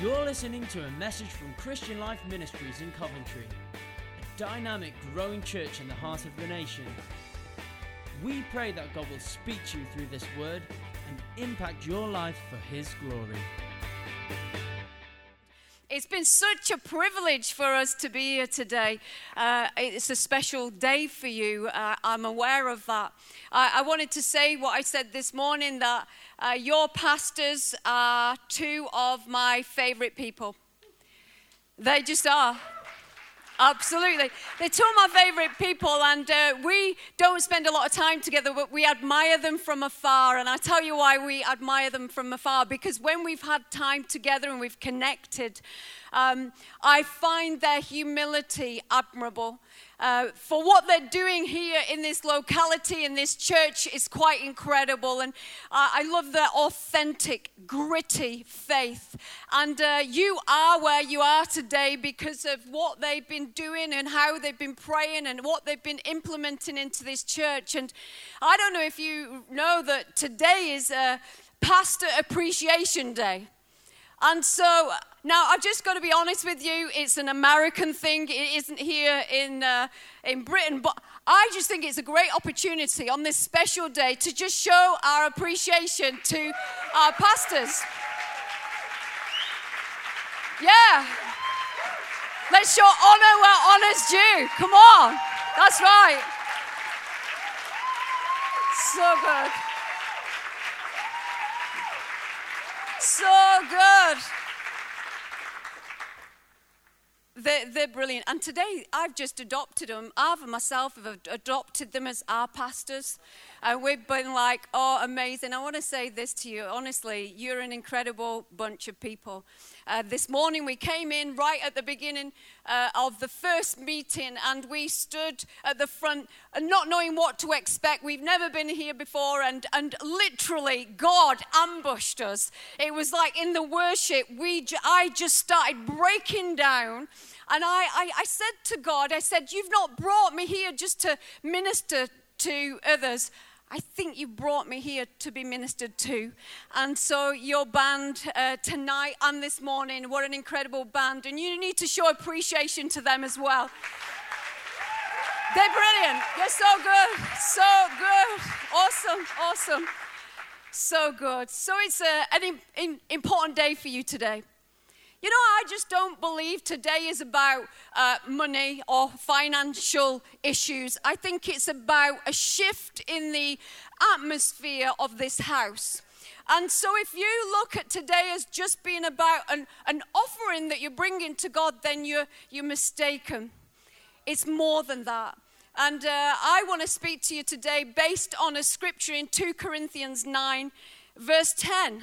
You're listening to a message from Christian Life Ministries in Coventry, a dynamic, growing church in the heart of the nation. We pray that God will speak to you through this word and impact your life for His glory. It's been such a privilege for us to be here today. Uh, it's a special day for you. Uh, I'm aware of that. I, I, wanted to say what I said this morning that uh, your pastors are two of my favorite people. They just are. Absolutely. They're two of my favorite people, and uh, we don't spend a lot of time together, but we admire them from afar. And I tell you why we admire them from afar because when we've had time together and we've connected, um, I find their humility admirable. Uh, for what they're doing here in this locality, in this church, is quite incredible. And uh, I love their authentic, gritty faith. And uh, you are where you are today because of what they've been doing and how they've been praying and what they've been implementing into this church. And I don't know if you know that today is a Pastor Appreciation Day. And so now I've just got to be honest with you, it's an American thing. It isn't here in, uh, in Britain. But I just think it's a great opportunity on this special day to just show our appreciation to our pastors. Yeah. Let's show honor where honor's due. Come on. That's right. So good. So good. They're, they're, brilliant. And today I've just adopted them. I've myself have adopted them as our pastors. And we've been like, oh, amazing. I want to say this to you. Honestly, you're an incredible bunch of people. Uh, this morning we came in right at the beginning uh, of the first meeting and we stood at the front not knowing what to expect. We've never been here before and, and literally God ambushed us. It was like in the worship, we, I just started breaking down and I, I, I said to God, I said, You've not brought me here just to minister to others. I think you brought me here to be ministered to. And so, your band uh, tonight and this morning, what an incredible band. And you need to show appreciation to them as well. They're brilliant. They're so good. So good. Awesome. Awesome. So good. So, it's a, an in, in, important day for you today. You know, I just don't believe today is about uh, money or financial issues. I think it's about a shift in the atmosphere of this house. And so, if you look at today as just being about an, an offering that you're bringing to God, then you're, you're mistaken. It's more than that. And uh, I want to speak to you today based on a scripture in 2 Corinthians 9, verse 10.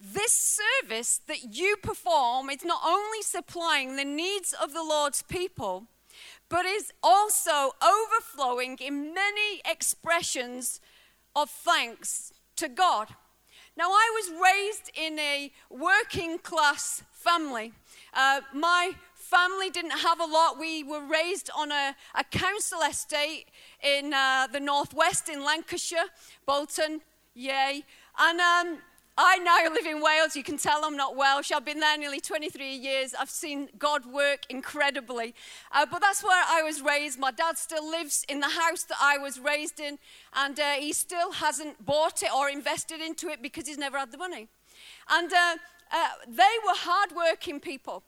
this service that you perform is not only supplying the needs of the Lord's people, but is also overflowing in many expressions of thanks to God. Now, I was raised in a working class family. Uh, my family didn't have a lot. We were raised on a, a council estate in uh, the northwest in Lancashire, Bolton, yay. And um, I now live in Wales. You can tell I'm not Welsh. I've been there nearly 23 years. I've seen God work incredibly. Uh, but that's where I was raised. My dad still lives in the house that I was raised in, and uh, he still hasn't bought it or invested into it because he's never had the money. And uh, uh they were hardworking people.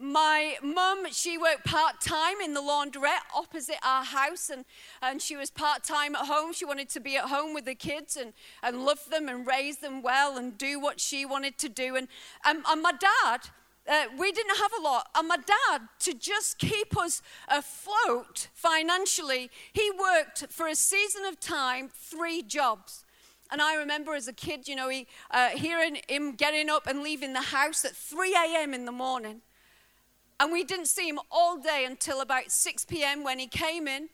My mum, she worked part time in the laundrette opposite our house, and, and she was part time at home. She wanted to be at home with the kids and, and love them and raise them well and do what she wanted to do. And, and, and my dad, uh, we didn't have a lot. And my dad, to just keep us afloat financially, he worked for a season of time three jobs. And I remember as a kid, you know, he, uh, hearing him getting up and leaving the house at 3 a.m. in the morning And we didn't see him all day until about 6 p.m. when he came in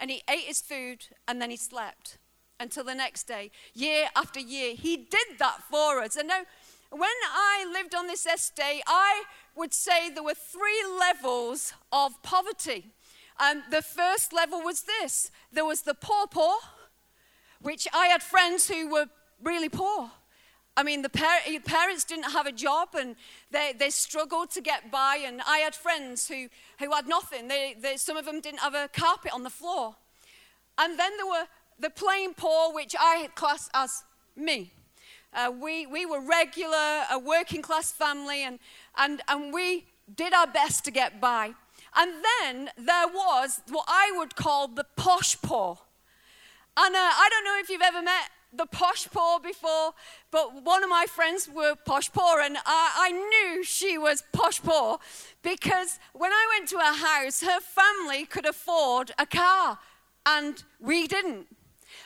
and he ate his food and then he slept until the next day, year after year. He did that for us. And now, when I lived on this estate, I would say there were three levels of poverty. Um, the first level was this there was the poor, poor, which I had friends who were really poor. I mean, the par- parents didn't have a job and they, they struggled to get by. And I had friends who, who had nothing. They, they, some of them didn't have a carpet on the floor. And then there were the plain poor, which I class as me. Uh, we, we were regular, a working class family, and, and, and we did our best to get by. And then there was what I would call the posh poor. And uh, I don't know if you've ever met the posh poor before, but one of my friends were posh poor, and I, I, knew she was posh poor because when I went to her house, her family could afford a car, and we didn't.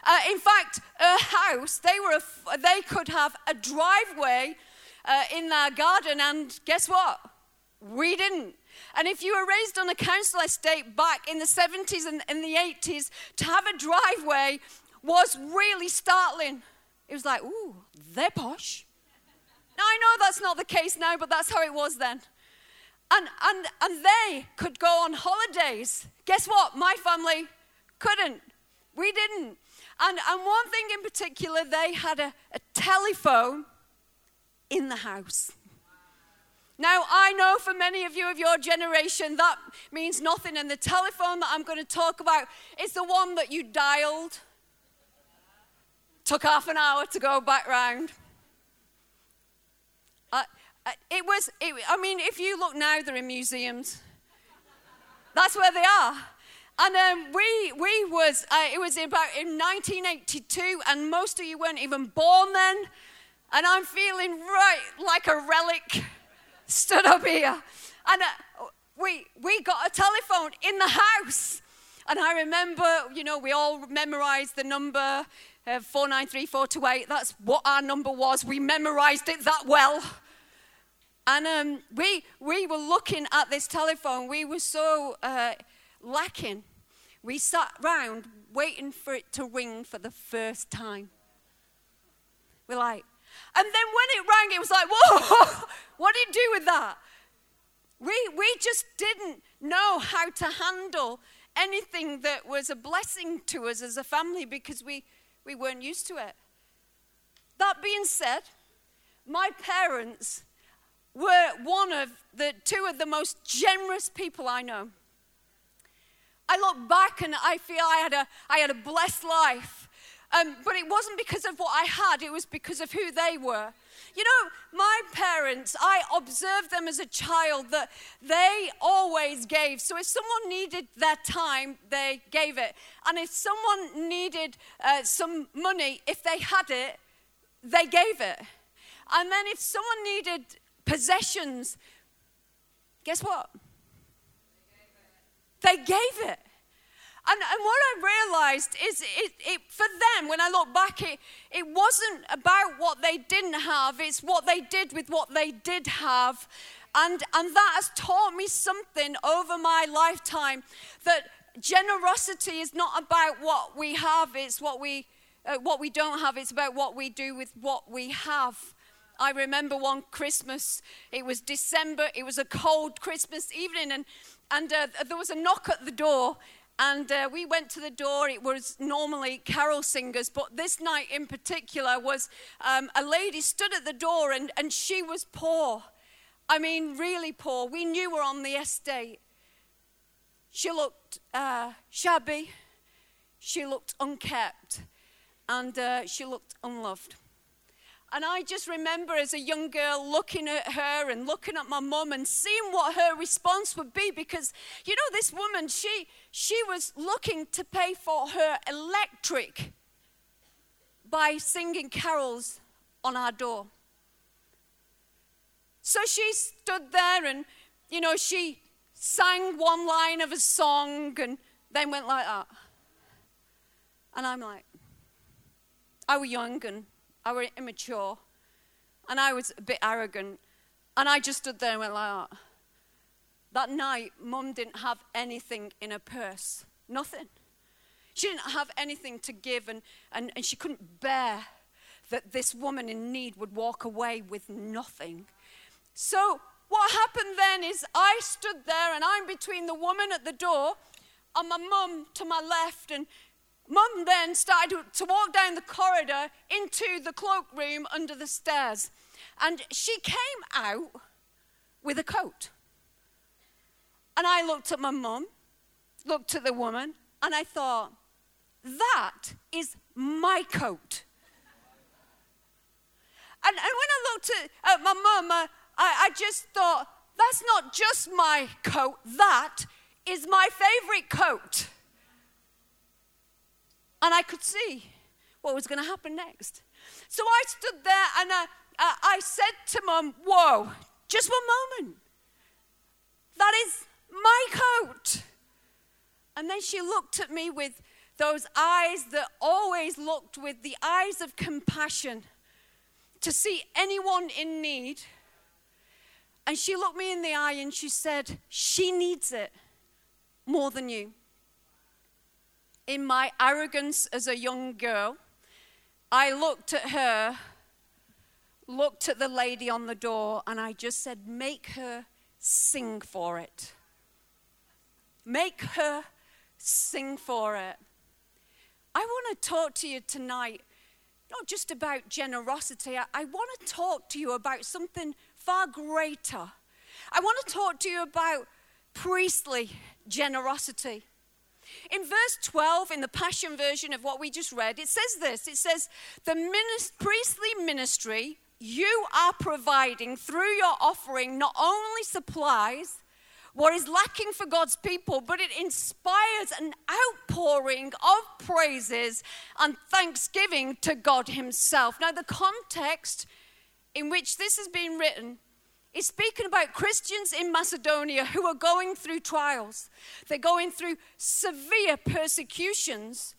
Uh, in fact, her house, they, were a, they could have a driveway uh, in their garden, and guess what? We didn't. And if you were raised on a council estate back in the 70s and in the 80s, to have a driveway was really startling. It was like, ooh, they're posh. Now, I know that's not the case now, but that's how it was then. And, and, and they could go on holidays. Guess what? My family couldn't. We didn't. And, and one thing in particular, they had a, a telephone in the house. Now, I know for many of you of your generation that means nothing, and the telephone that I'm going to talk about is the one that you dialed Took half an hour to go back round. Uh, it was, it, I mean, if you look now, they're in museums. That's where they are. And um, we, we was, uh, it was about in 1982, and most of you weren't even born then. And I'm feeling right like a relic stood up here. And uh, we, we got a telephone in the house. And I remember, you know, we all memorized the number uh, 493428. That's what our number was. We memorized it that well. And um, we, we were looking at this telephone. We were so uh, lacking. We sat round waiting for it to ring for the first time. We're like, and then when it rang, it was like, whoa, what do you do with that? We, we just didn't know how to handle anything that was a blessing to us as a family because we, we weren't used to it. That being said, my parents were one of the two of the most generous people I know. I look back and I feel I had a, I had a blessed life. Um, but it wasn't because of what I had, it was because of who they were. You know, my parents, I observed them as a child that they always gave. So if someone needed their time, they gave it. And if someone needed uh, some money, if they had it, they gave it. And then if someone needed possessions, guess what? They gave it. And, and what I realized is it, it, for them, when I look back, it, it wasn't about what they didn't have, it's what they did with what they did have. And, and that has taught me something over my lifetime that generosity is not about what we have, it's what we, uh, what we don't have, it's about what we do with what we have. I remember one Christmas, it was December, it was a cold Christmas evening, and, and uh, there was a knock at the door. And uh, we went to the door. It was normally carol singers, but this night in particular was um, a lady stood at the door and, and she was poor. I mean, really poor. We knew her on the estate. She looked uh, shabby, she looked unkept, and uh, she looked unloved. And I just remember as a young girl looking at her and looking at my mum and seeing what her response would be because, you know, this woman, she, she was looking to pay for her electric by singing carols on our door. So she stood there and, you know, she sang one line of a song and then went like that. And I'm like, I was young and I was immature, and I was a bit arrogant, and I just stood there and went like that. that night, mum didn't have anything in her purse. Nothing. She didn't have anything to give, and, and, and she couldn't bear that this woman in need would walk away with nothing. So, what happened then is I stood there, and I'm between the woman at the door and my mum to my left, and mum then started to walk down the corridor into the cloakroom under the stairs. And she came out with a coat. And I looked at my mum, looked at the woman, and I thought, that is my coat. And, and when I looked at, at my mum, I, I just thought, that's not just my coat, that is my favorite coat. And I could see what was going to happen next. So I stood there and I, I, said to mum, Whoa, just one moment. That is my coat. And then she looked at me with those eyes that always looked with the eyes of compassion to see anyone in need. And she looked me in the eye and she said, She needs it more than you. In my arrogance as a young girl, I looked at her, looked at the lady on the door, and I just said, Make her sing for it. Make her sing for it. I want to talk to you tonight, not just about generosity, I, I want to talk to you about something far greater. I want to talk to you about priestly generosity. In verse 12, in the Passion Version of what we just read, it says this it says, The minist- priestly ministry you are providing through your offering not only supplies what is lacking for God's people, but it inspires an outpouring of praises and thanksgiving to God Himself. Now, the context in which this has been written is speaking about Christians in Macedonia who are going through trials. They're going through severe persecutions.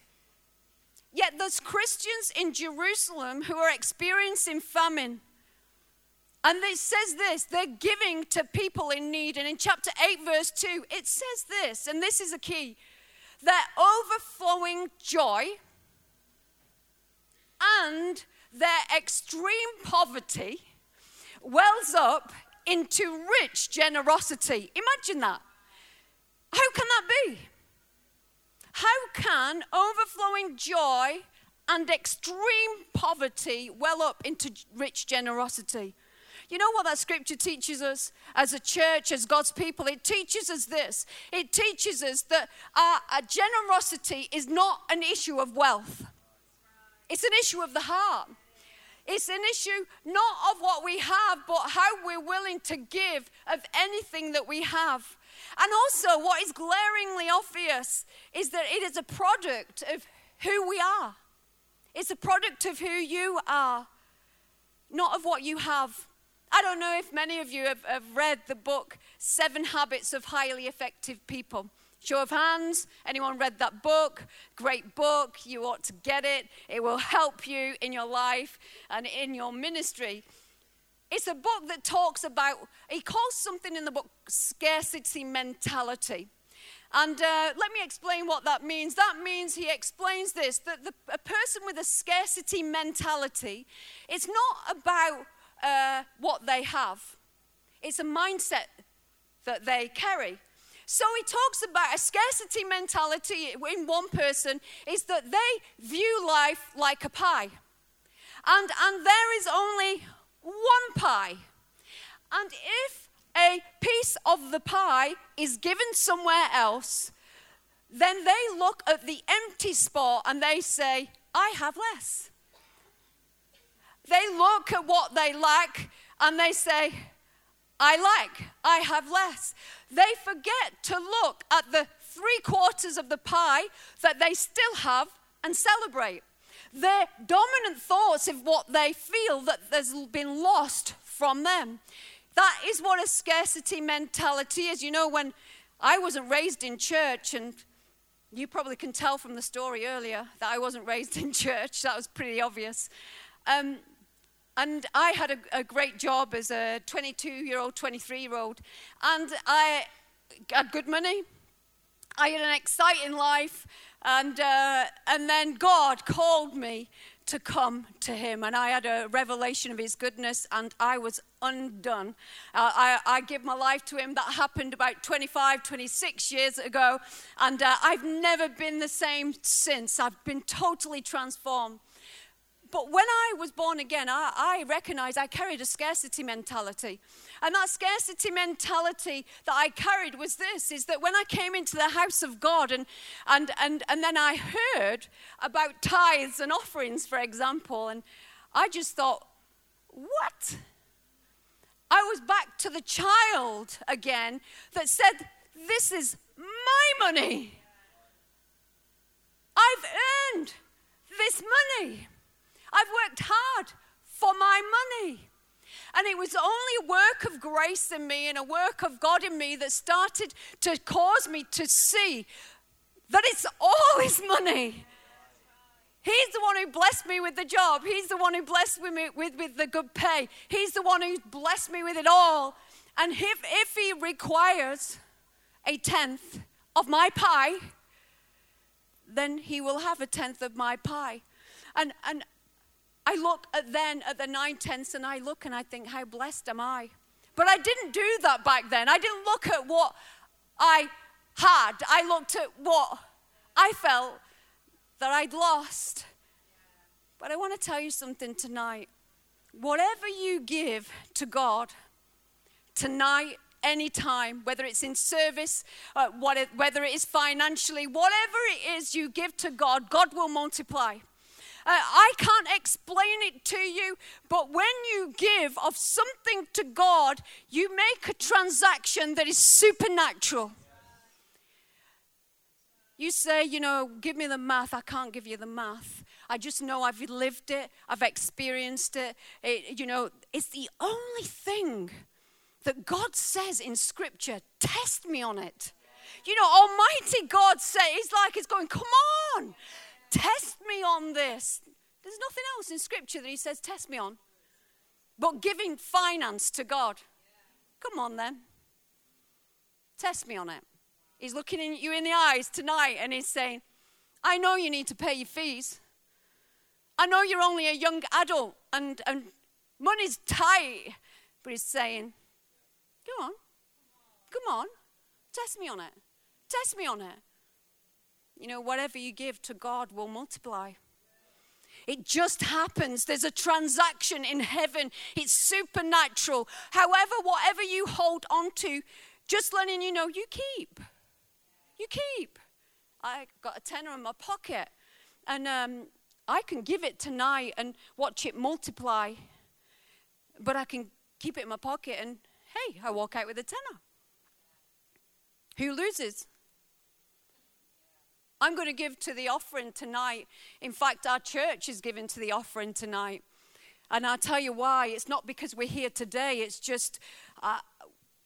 Yet there's Christians in Jerusalem who are experiencing famine. And it says this they're giving to people in need. And in chapter 8, verse 2, it says this, and this is a key their overflowing joy and their extreme poverty wells up into rich generosity. Imagine that. How can that be? How can overflowing joy and extreme poverty well up into rich generosity? You know what that scripture teaches us as a church, as God's people? It teaches us this. It teaches us that our, our generosity is not an issue of wealth, it's an issue of the heart. It's an issue not of what we have, but how we're willing to give of anything that we have. And also, what is glaringly obvious is that it is a product of who we are. It's a product of who you are, not of what you have. I don't know if many of you have, have read the book Seven Habits of Highly Effective People. Show of hands. Anyone read that book? Great book. You ought to get it. It will help you in your life and in your ministry. It's a book that talks about, he calls something in the book scarcity mentality. And uh, let me explain what that means. That means he explains this that the, a person with a scarcity mentality, it's not about uh, what they have, it's a mindset that they carry. So he talks about a scarcity mentality in one person is that they view life like a pie. And, and there is only one pie. And if a piece of the pie is given somewhere else, then they look at the empty spot and they say, I have less. They look at what they lack and they say, I like, I have less. They forget to look at the three quarters of the pie that they still have and celebrate. Their dominant thoughts of what they feel that there's been lost from them. That is what a scarcity mentality is. You know, when I wasn't raised in church, and you probably can tell from the story earlier that I wasn't raised in church, that was pretty obvious. Um, and I had a, a great job as a 22 year old, 23 year old. And I, had good money. I had an exciting life. And, uh, and then God called me to come to him. And I had a revelation of his goodness, and I was undone. Uh, I, I give my life to him. That happened about 25, 26 years ago. And uh, I've never been the same since. I've been totally transformed. But when I was born again, I, I recognized I carried a scarcity mentality. And that scarcity mentality that I carried was this is that when I came into the house of God and, and, and, and then I heard about tithes and offerings, for example, and I just thought, what? I was back to the child again that said, This is my money. I've earned this money. I've worked hard for my money. And it was only a work of grace in me and a work of God in me that started to cause me to see that it's all His money. He's the one who blessed me with the job. He's the one who blessed me with, with the good pay. He's the one who blessed me with it all. And if, if He requires a tenth of my pie, then He will have a tenth of my pie. And, and I look at then at the nine tenths and I look and I think, how blessed am I? But I didn't do that back then. I didn't look at what I had, I looked at what I felt that I'd lost. But I want to tell you something tonight. Whatever you give to God tonight, anytime, whether it's in service, uh, whether it is financially, whatever it is you give to God, God will multiply. Uh, I can't explain it to you, but when you give of something to God, you make a transaction that is supernatural. You say, you know, give me the math. I can't give you the math. I just know I've lived it, I've experienced it. it you know, it's the only thing that God says in Scripture test me on it. You know, Almighty God says, He's like, He's going, come on. Test me on this. There's nothing else in Scripture that he says, Test me on. But giving finance to God. Come on then. Test me on it. He's looking at you in the eyes tonight and he's saying, I know you need to pay your fees. I know you're only a young adult and, and money's tight. But he's saying, Come on. Come on. Test me on it. Test me on it. You know, whatever you give to God will multiply. It just happens. There's a transaction in heaven. It's supernatural. However, whatever you hold on to, just letting you know, you keep. You keep. I got a tenner in my pocket, and um, I can give it tonight and watch it multiply. But I can keep it in my pocket, and hey, I walk out with a tenner. Who loses? I'm going to give to the offering tonight. In fact, our church is giving to the offering tonight. And I'll tell you why. It's not because we're here today, it's just uh,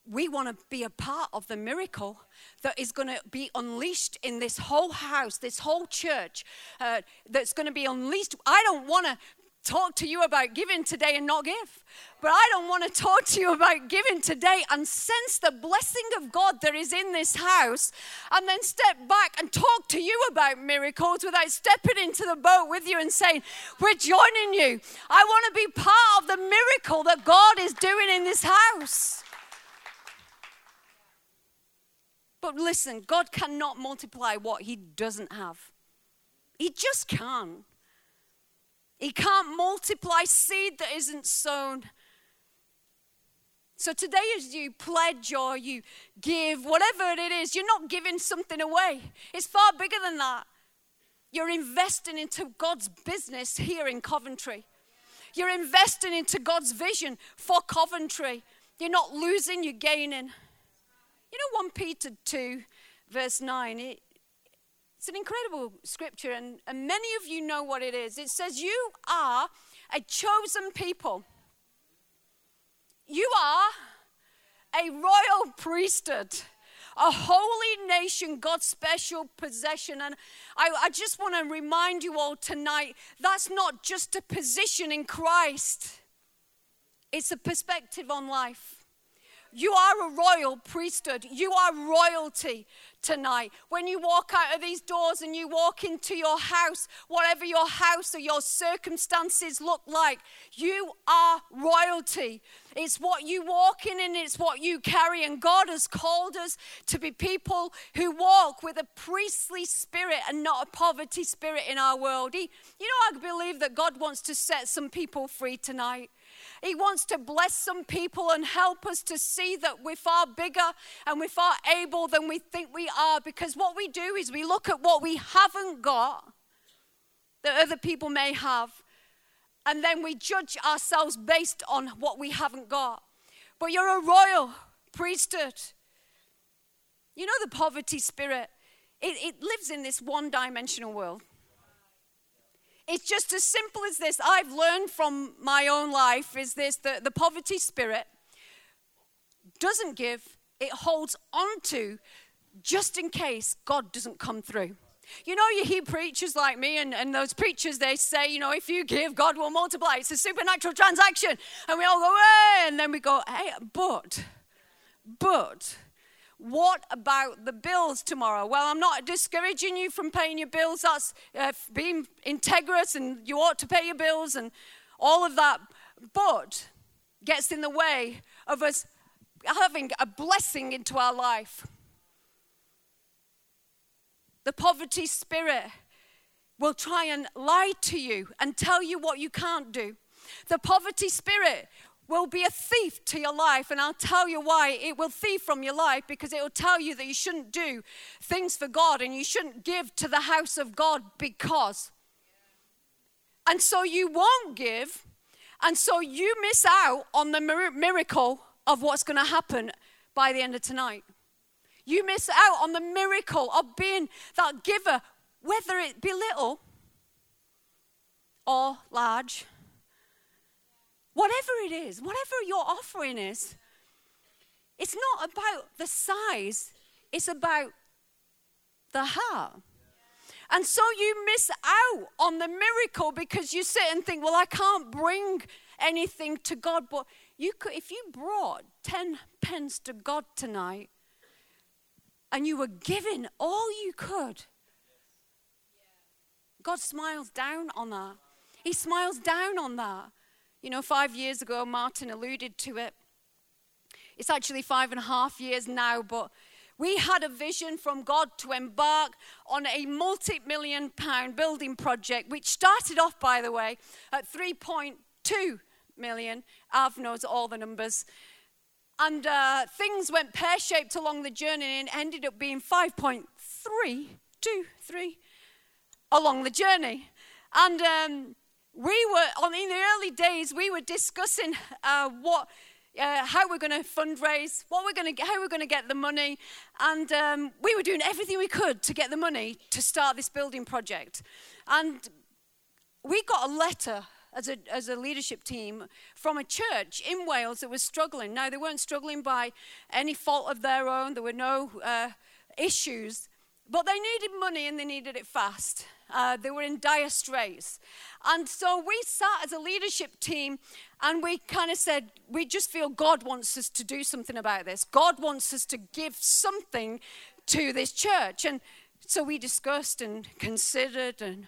we want to be a part of the miracle that is going to be unleashed in this whole house, this whole church, uh, that's going to be unleashed. I don't want to talk to you about giving today and not give. But I don't want to talk to you about giving today and sense the blessing of God that is in this house and then step back and talk to you about miracles without stepping into the boat with you and saying, We're joining you. I want to be part of the miracle that God is doing in this house. But listen, God cannot multiply what He doesn't have. He just can't. He can't multiply seed that isn't sown. So today, as you pledge or you give, whatever it is, you're not giving something away. It's far bigger than that. You're investing into God's business here in Coventry. You're investing into God's vision for Coventry. You're not losing, you're gaining. You know, 1 Peter 2, verse 9, it, it's an incredible scripture, and, and many of you know what it is. It says, You are a chosen people, you are a royal priesthood a holy nation, God's special possession. And I, I, just want to remind you all tonight that's not just a position in Christ, it's a perspective on life. You are a royal priesthood. You are royalty tonight. When you walk out of these doors and you walk into your house, whatever your house or your circumstances look like, you are royalty. It's what you walk in and it's what you carry. And God has called us to be people who walk with a priestly spirit and not a poverty spirit in our world. He, you know, I believe that God wants to set some people free tonight. He wants to bless some people and help us to see that we're far bigger and we're far able than we think we are. Because what we do is we look at what we haven't got that other people may have, and then we judge ourselves based on what we haven't got. But you're a royal priesthood. You know the poverty spirit, it, it lives in this one dimensional world. It's just as simple as this. I've learned from my own life is this that the poverty spirit doesn't give, it holds on to just in case God doesn't come through. You know, you hear preachers like me, and, and those preachers, they say, you know, if you give, God will multiply. It's a supernatural transaction. And we all go, hey, and then we go, hey, but, but, what about the bills tomorrow? Well, I'm not discouraging you from paying your bills. That's uh, being integrous and you ought to pay your bills and all of that. But gets in the way of us having a blessing into our life. The poverty spirit will try and lie to you and tell you what you can't do. The poverty spirit will be a thief to your life. And I'll tell you why it will thief from your life because it will tell you that you shouldn't do things for God and you shouldn't give to the house of God because. And so you won't give. And so you miss out on the miracle of what's going to happen by the end of tonight. You miss out on the miracle of being that giver, whether it be little or large Whatever it is, whatever your offering is, it's not about the size, it's about the heart. And so you miss out on the miracle because you sit and think, well, I can't bring anything to God. But you could, if you brought 10 pence to God tonight and you were giving all you could, God smiles down on that. He smiles down on that. You know, five years ago, Martin alluded to it. It's actually five and a half years now, but we had a vision from God to embark on a multi million pound building project, which started off, by the way, at 3.2 million. Av knows all the numbers. And uh, things went pear shaped along the journey and ended up being 5.3, 2, 3 along the journey. And um, we were, on, in the early days, we were discussing uh, what, uh, how we're going to fundraise, what we're going to, how we're going to get the money, and um, we were doing everything we could to get the money to start this building project. And we got a letter as a, as a leadership team from a church in Wales that was struggling. Now, they weren't struggling by any fault of their own, there were no uh, issues, but they needed money and they needed it fast. Uh, they were in dire straits. And so we sat as a leadership team and we kind of said, we just feel God wants us to do something about this. God wants us to give something to this church. And so we discussed and considered, and,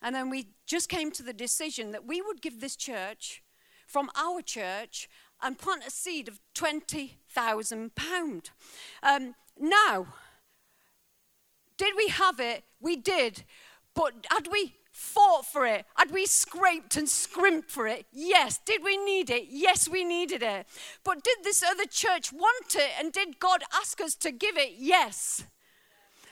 and then we just came to the decision that we would give this church from our church and plant a seed of £20,000. Um, now, did we have it? We did. But had we fought for it? Had we scraped and scrimped for it? Yes. Did we need it? Yes, we needed it. But did this other church want it? And did God ask us to give it? Yes.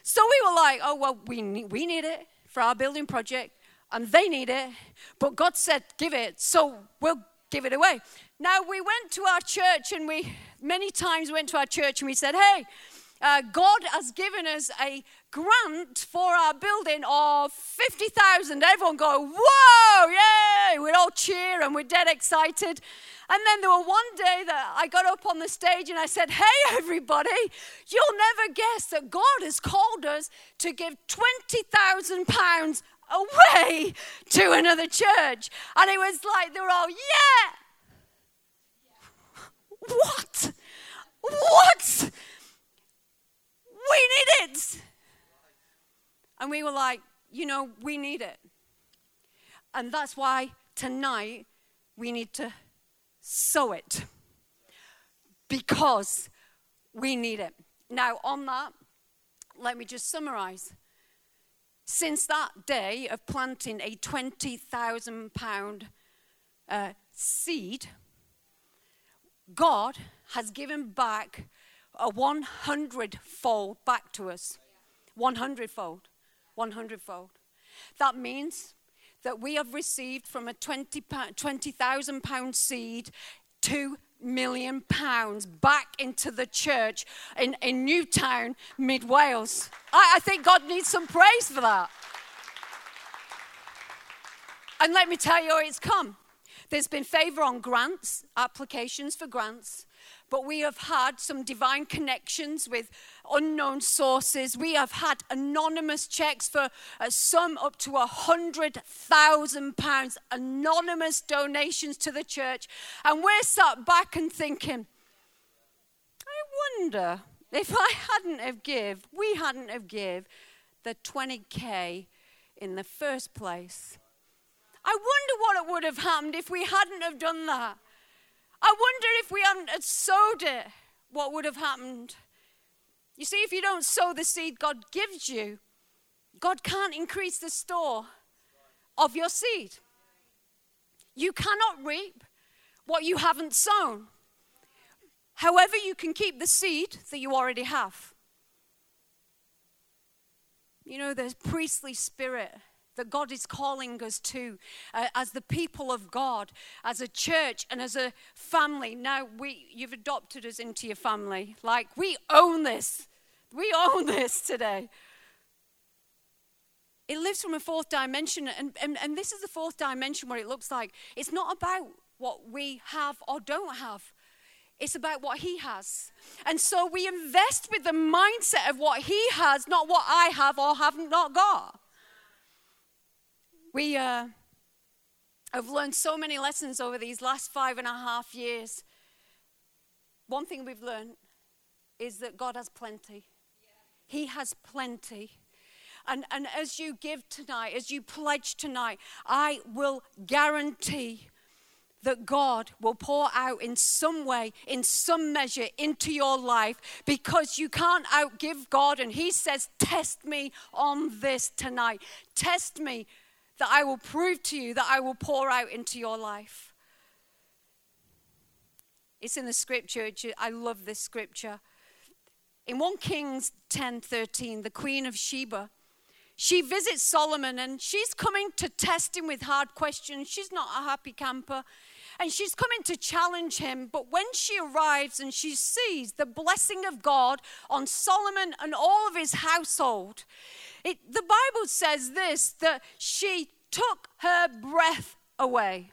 So we were like, oh, well, we need, we need it for our building project, and they need it. But God said, give it, so we'll give it away. Now, we went to our church, and we many times went to our church and we said, hey, uh, God has given us a grant for our building of 50,000. Everyone go, whoa, yay! We'd all cheer and we're dead excited. And then there were one day that I got up on the stage and I said, Hey, everybody, you'll never guess that God has called us to give £20,000 away to another church. And it was like, they were all, Yeah! What? What? We need it. And we were like, You know, we need it. And that's why tonight we need to sow it because we need it. Now, on that, let me just summarize. Since that day of planting a 20,000 pound uh, seed, God has given back a 100 fold back to us. 100 fold. 100 fold. That means that we have received from a 20,000 20, pound seed 2 million pounds back into the church in, in Newtown, mid Wales. I, I think God needs some praise for that. And let me tell you it's come. There's been favor on grants, applications for grants but we have had some divine connections with unknown sources. We have had anonymous checks for uh, some up to a hundred thousand pounds, anonymous donations to the church, and we're sat back and thinking, I wonder if I hadn't have give, we hadn't have give the 20k in the first place. I wonder what it would have happened if we hadn't have done that. I wonder if we hadn't sowed it, what would have happened? You see, if you don't sow the seed God gives you, God can't increase the store of your seed. You cannot reap what you haven't sown. However, you can keep the seed that you already have. You know, the priestly spirit that God is calling us to uh, as the people of God, as a church, and as a family. Now, we, you've adopted us into your family. Like, we own this. We own this today. It lives from a fourth dimension, and, and, and this is the fourth dimension what it looks like. It's not about what we have or don't have. It's about what he has. And so we invest with the mindset of what he has, not what I have or have not got. We uh, have learned so many lessons over these last five and a half years. One thing we've learned is that God has plenty. He has plenty. And, and as you give tonight, as you pledge tonight, I will guarantee that God will pour out in some way, in some measure, into your life because you can't outgive God. And He says, Test me on this tonight. Test me that I will prove to you that I will pour out into your life. It's in the scripture. I love this scripture. In 1 Kings 10:13, the queen of Sheba, she visits Solomon and she's coming to test him with hard questions. She's not a happy camper. And she's coming to challenge him. But when she arrives and she sees the blessing of God on Solomon and all of his household, it, the Bible says this that she took her breath away.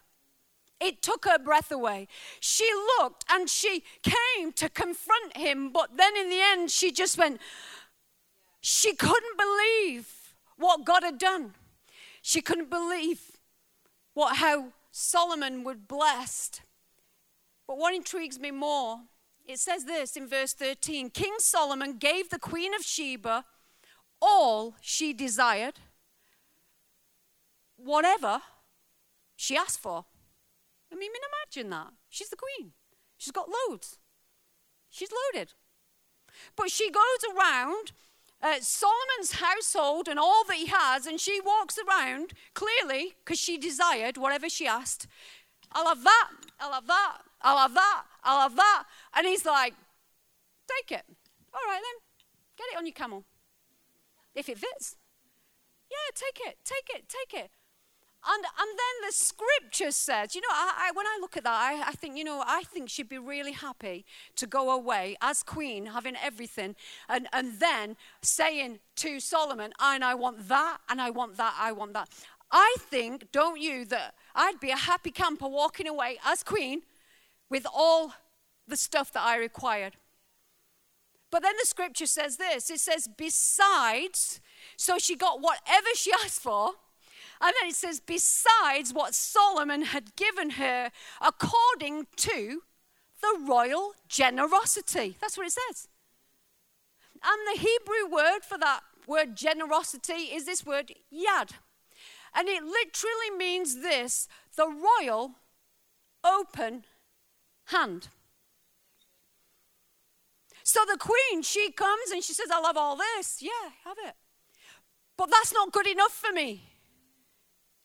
It took her breath away. She looked and she came to confront him, but then in the end, she just went, she couldn't believe what God had done. She couldn't believe what how Solomon would blessed. But what intrigues me more, it says this in verse 13 King Solomon gave the queen of Sheba all she desired, whatever she asked for. I mean, imagine that. She's the queen, she's got loads, she's loaded. But she goes around uh, Solomon's household and all that he has, and she walks around clearly because she desired whatever she asked. I love that, I love that, I love that, I love that. And he's like, Take it. All right then, get it on your camel. If it fits. Yeah, take it, take it, take it. And, and then the scripture says, you know, I, I, when I look at that, I, I think, you know, I think she'd be really happy to go away as queen, having everything, and, and then saying to Solomon, and I want that, and I want that, I want that. I think, don't you, that I'd be a happy camper walking away as queen with all the stuff that I required. But then the scripture says this it says, besides, so she got whatever she asked for and then it says, besides what Solomon had given her according to the royal generosity. That's what it says. And the Hebrew word for that word generosity is this word yad. And it literally means this the royal open hand. So the queen, she comes and she says, I love all this. Yeah, have it. But that's not good enough for me.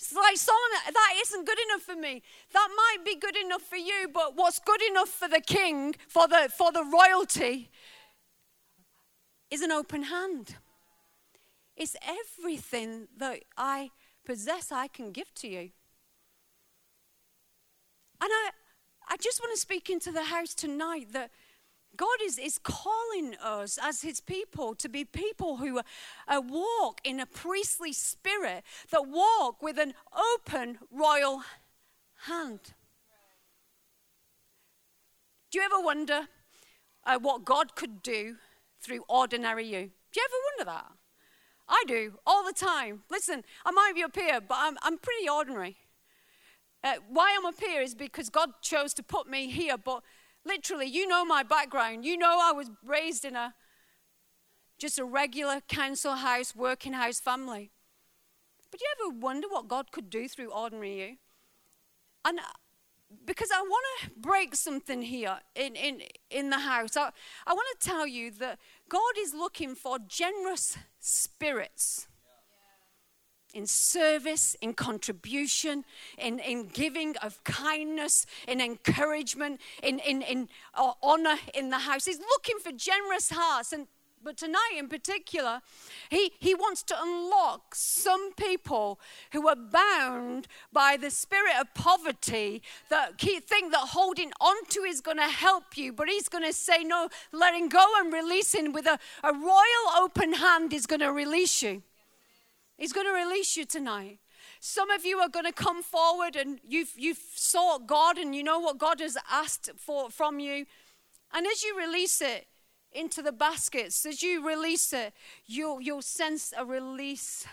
It's like Solomon, that isn't good enough for me. That might be good enough for you, but what's good enough for the king, for the, for the royalty, is an open hand. It's everything that I possess, I can give to you. And I, I just want to speak into the house tonight that God is, is calling us as his people to be people who uh, walk in a priestly spirit, that walk with an open royal hand. Do you ever wonder uh, what God could do through ordinary you? Do you ever wonder that? I do all the time. Listen, I might be up here, but I'm, I'm pretty ordinary. Uh, why I'm up here is because God chose to put me here, but Literally, you know my background. You know I was raised in a just a regular council house, working house family. But do you ever wonder what God could do through ordinary you? And uh, because I want to break something here in, in, in the house, I, I want to tell you that God is looking for generous spirits in service, in contribution, in, in giving of kindness, in encouragement, in, in, in uh, honor in the house. He's looking for generous hearts. And but tonight in particular, he, he wants to unlock some people who are bound by the spirit of poverty that keep, think that holding onto is going to help you, but he's going to say, no, letting go and releasing with a, a royal open hand is going to release you. He's going to release you tonight. Some of you are going to come forward and you've, you've sought God and you know what God has asked for from you. And as you release it into the baskets, as you release it, you'll, you'll sense a release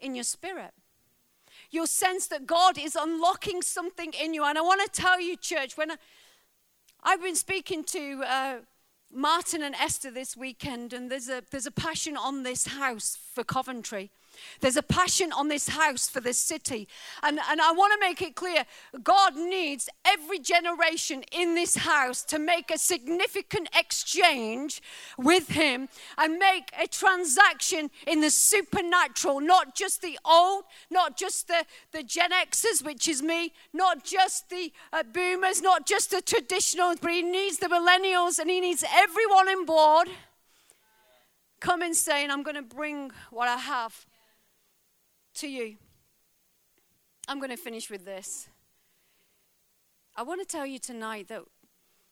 in your spirit. You'll sense that God is unlocking something in you. And I want to tell you, church, when I, have been speaking to uh, Martin and Esther this weekend, and there's a, there's a passion on this house for Coventry. There's a passion on this house for this city. And, and I want to make it clear God needs every generation in this house to make a significant exchange with Him and make a transaction in the supernatural, not just the old, not just the, the Gen Xers, which is me, not just the uh, boomers, not just the traditionals, but He needs the millennials and He needs everyone on board. Come and saying, I'm going to bring what I have to you. I'm going to finish with this. I want to tell you tonight that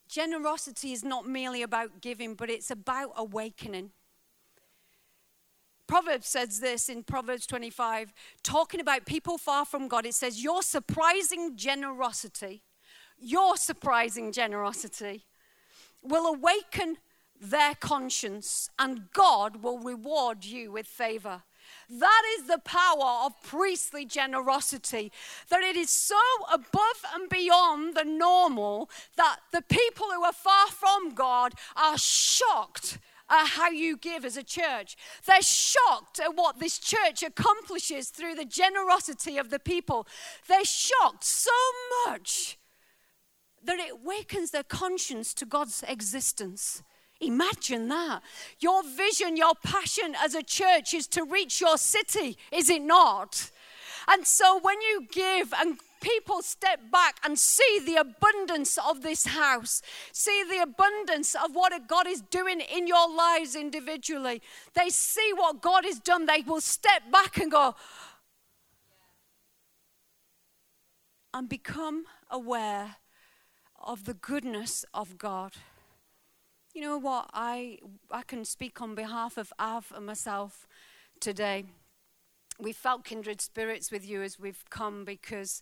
generosity is not merely about giving, but it's about awakening. Proverbs says this in Proverbs 25, talking about people far from God. It says, Your surprising generosity, your surprising generosity will awaken their conscience, and God will reward you with favor. That is the power of priestly generosity, that it is so above and beyond the normal that the people who are far from God are shocked at how you give as a church. They're shocked at what this church accomplishes through the generosity of the people. They're shocked so much that it wakens their conscience to God's existence. Imagine that. Your vision, your passion as a church is to reach your city, is it not? And so when you give and people step back and see the abundance of this house, see the abundance of what God is doing in your lives individually, they see what God has done, they will step back and go, and become aware of the goodness of God. You know what? I, I can speak on behalf of Av and myself today. We felt kindred spirits with you as we've come because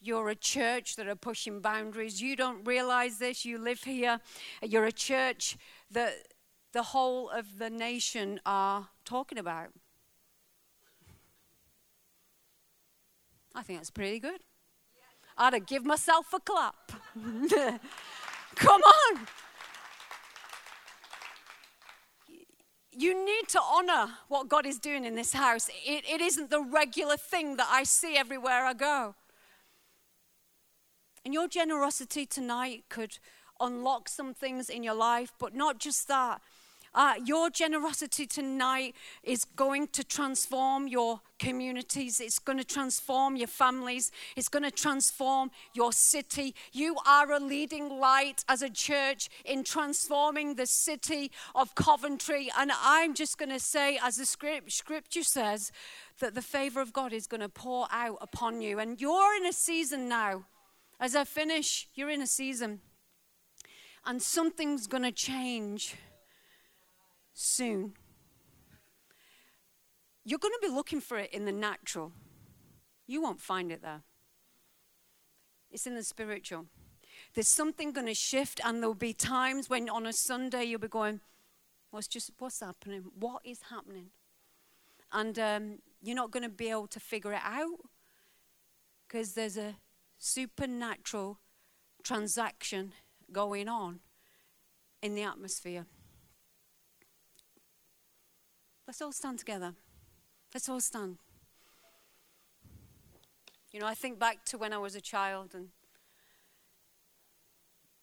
you're a church that are pushing boundaries. You don't realize this. You live here. You're a church that the whole of the nation are talking about. I think that's pretty good. I'd have give myself a clap. Come on. You need to honor what God is doing in this house. It, it isn't the regular thing that I see everywhere I go. And your generosity tonight could unlock some things in your life, but not just that. Uh, your generosity tonight is going to transform your communities. It's going to transform your families. It's going to transform your city. You are a leading light as a church in transforming the city of Coventry. And I'm just going to say, as the script, scripture says, that the favor of God is going to pour out upon you. And you're in a season now. As I finish, you're in a season. And something's going to change soon. You're going to be looking for it in the natural. You won't find it there. It's in the spiritual. There's something going to shift, and there'll be times when on a Sunday you'll be going, What's just what's happening? What is happening? And um, you're not going to be able to figure it out because there's a supernatural transaction going on in the atmosphere. Let's all stand together. Let's all stand. You know, I think back to when I was a child and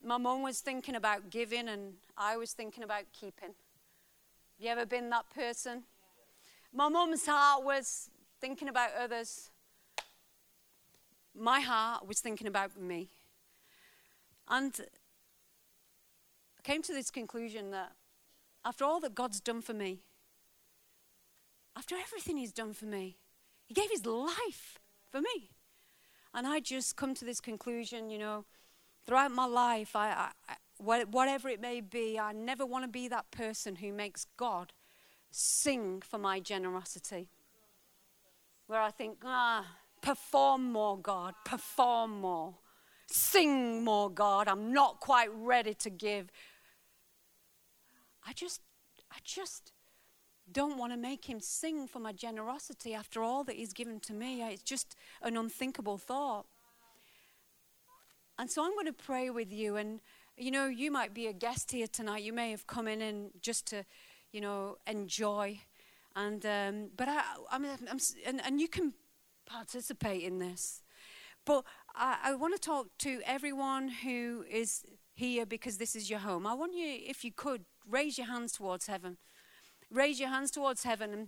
my mom was thinking about giving and I was thinking about keeping. Have you ever been that person? My mom's heart was thinking about others. My heart was thinking about me. And I came to this conclusion that after all that God's done for me, after everything he's done for me. He gave his life for me. And I just come to this conclusion, you know, throughout my life, I, I, whatever it may be, I never want to be that person who makes God sing for my generosity. Where I think, ah, perform more, God, perform more. Sing more, God. I'm not quite ready to give. I just, I just don't want to make him sing for my generosity after all that he's given to me. It's just an unthinkable thought. And so I'm going to pray with you. And, you know, you might be a guest here tonight. You may have come in and just to, you know, enjoy. And, um, but I, I'm, I'm and, and you can participate in this. But I, I want to talk to everyone who is here because this is your home. I want you, if you could, raise your hands towards heaven raise your hands towards heaven.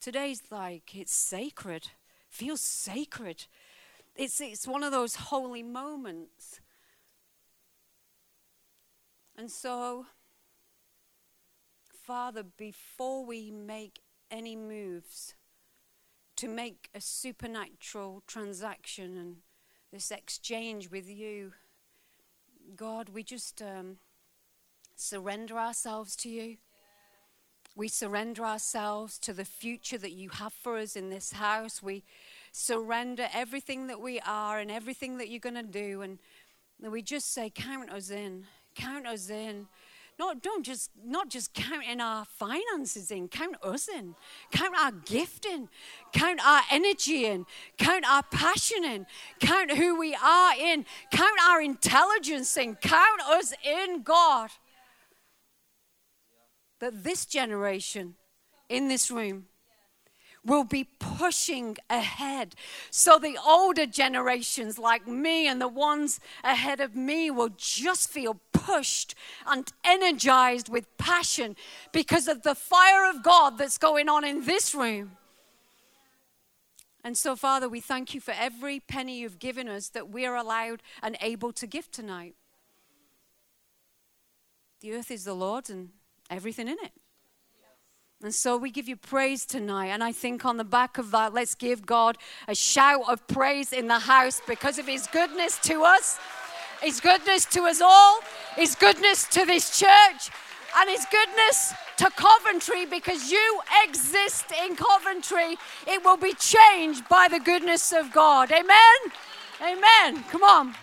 Today's like, it's sacred, feels sacred. It's, it's one of those holy moments. And so, Father, before we make any moves to make a supernatural transaction and this exchange with you, God, we just. Um, surrender ourselves to you. We surrender ourselves to the future that you have for us in this house. We surrender everything that we are and everything that you're going to do. And we just say, Count us in. Count us in. Not, don't just, not just counting our finances in, count us in. Count our gift in. Count our energy in. Count our passion in. Count who we are in. Count our intelligence in. Count us in, God that this generation in this room will be pushing ahead. So the older generations, like me and the ones ahead of me, will just feel pushed and energized with passion because of the fire of God that's going on in this room. And so, Father, we thank you for every penny you've given us that we're allowed and able to give tonight. The earth is the Lord's and everything in it. And so we give you praise tonight. And I think on the back of that, let's give God a shout of praise in the house because of his goodness to us, his goodness to us all, his goodness to this church, and his goodness to Coventry because you exist in Coventry. It will be changed by the goodness of God. Amen. Amen. Come on.